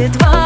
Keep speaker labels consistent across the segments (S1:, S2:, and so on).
S1: едва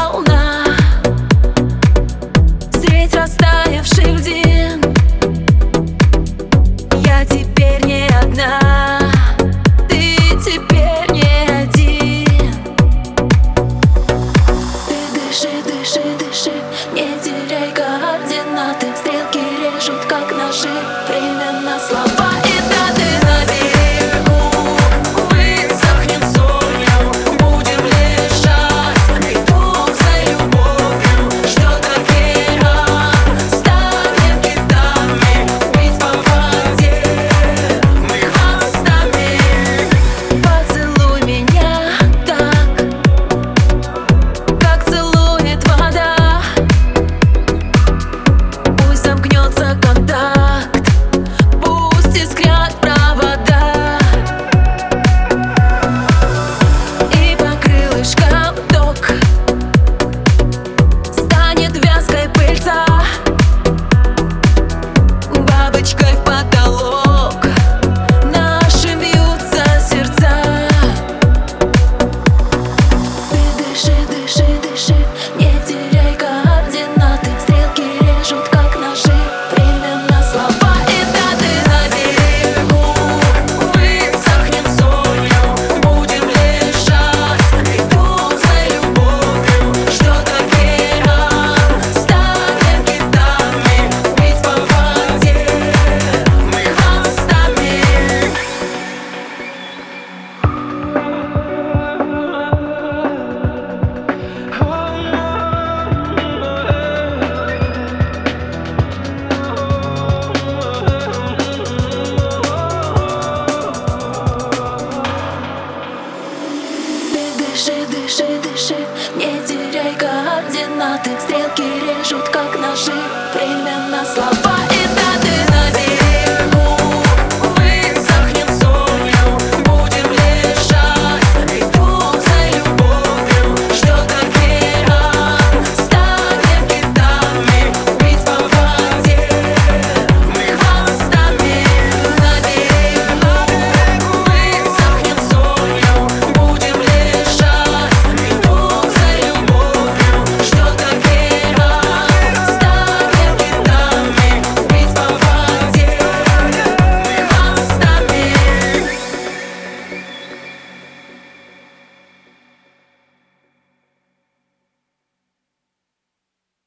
S1: дыши, дыши, не теряй координаты. Стрелки режут, как ножи, время на слова